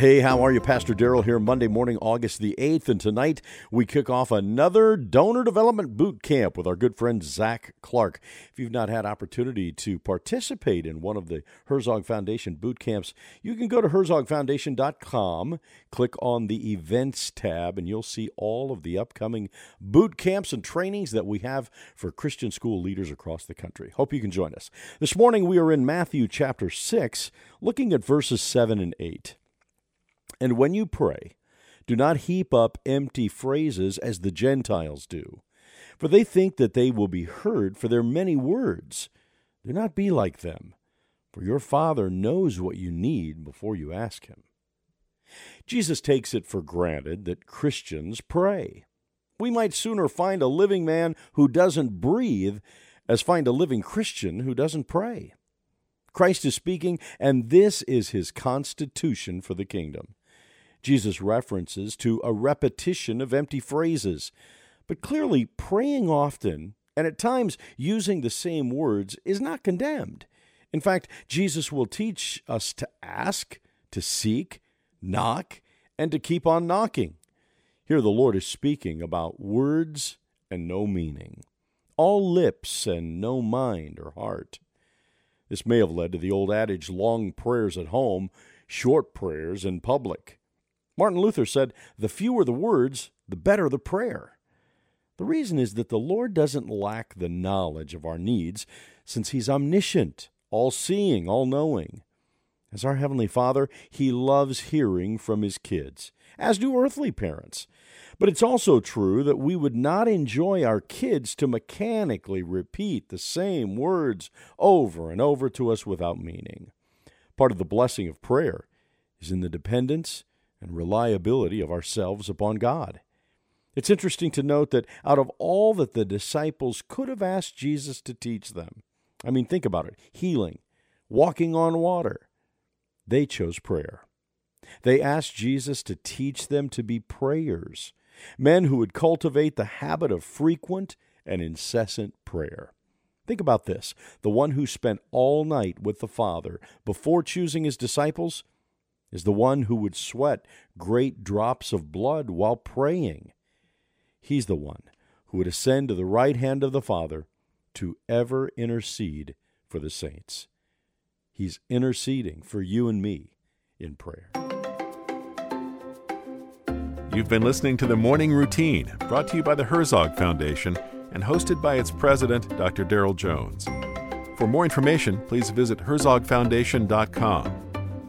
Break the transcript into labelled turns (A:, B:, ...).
A: Hey, how are you? Pastor Daryl here, Monday morning, August the 8th. And tonight we kick off another donor development boot camp with our good friend Zach Clark. If you've not had opportunity to participate in one of the Herzog Foundation boot camps, you can go to herzogfoundation.com, click on the events tab, and you'll see all of the upcoming boot camps and trainings that we have for Christian school leaders across the country. Hope you can join us. This morning we are in Matthew chapter 6, looking at verses 7 and 8. And when you pray, do not heap up empty phrases as the Gentiles do, for they think that they will be heard for their many words. Do not be like them, for your Father knows what you need before you ask Him. Jesus takes it for granted that Christians pray. We might sooner find a living man who doesn't breathe as find a living Christian who doesn't pray. Christ is speaking, and this is his constitution for the kingdom. Jesus references to a repetition of empty phrases. But clearly, praying often and at times using the same words is not condemned. In fact, Jesus will teach us to ask, to seek, knock, and to keep on knocking. Here the Lord is speaking about words and no meaning, all lips and no mind or heart. This may have led to the old adage long prayers at home, short prayers in public. Martin Luther said, The fewer the words, the better the prayer. The reason is that the Lord doesn't lack the knowledge of our needs, since He's omniscient, all seeing, all knowing. As our Heavenly Father, He loves hearing from His kids, as do earthly parents. But it's also true that we would not enjoy our kids to mechanically repeat the same words over and over to us without meaning. Part of the blessing of prayer is in the dependence and reliability of ourselves upon God. It's interesting to note that out of all that the disciples could have asked Jesus to teach them, I mean, think about it healing, walking on water, they chose prayer. They asked Jesus to teach them to be prayers, men who would cultivate the habit of frequent and incessant prayer. Think about this the one who spent all night with the Father before choosing his disciples is the one who would sweat great drops of blood while praying. He's the one who would ascend to the right hand of the Father to ever intercede for the saints. He's interceding for you and me in prayer.
B: You've been listening to the Morning Routine, brought to you by the Herzog Foundation and hosted by its president, Dr. Daryl Jones. For more information, please visit herzogfoundation.com.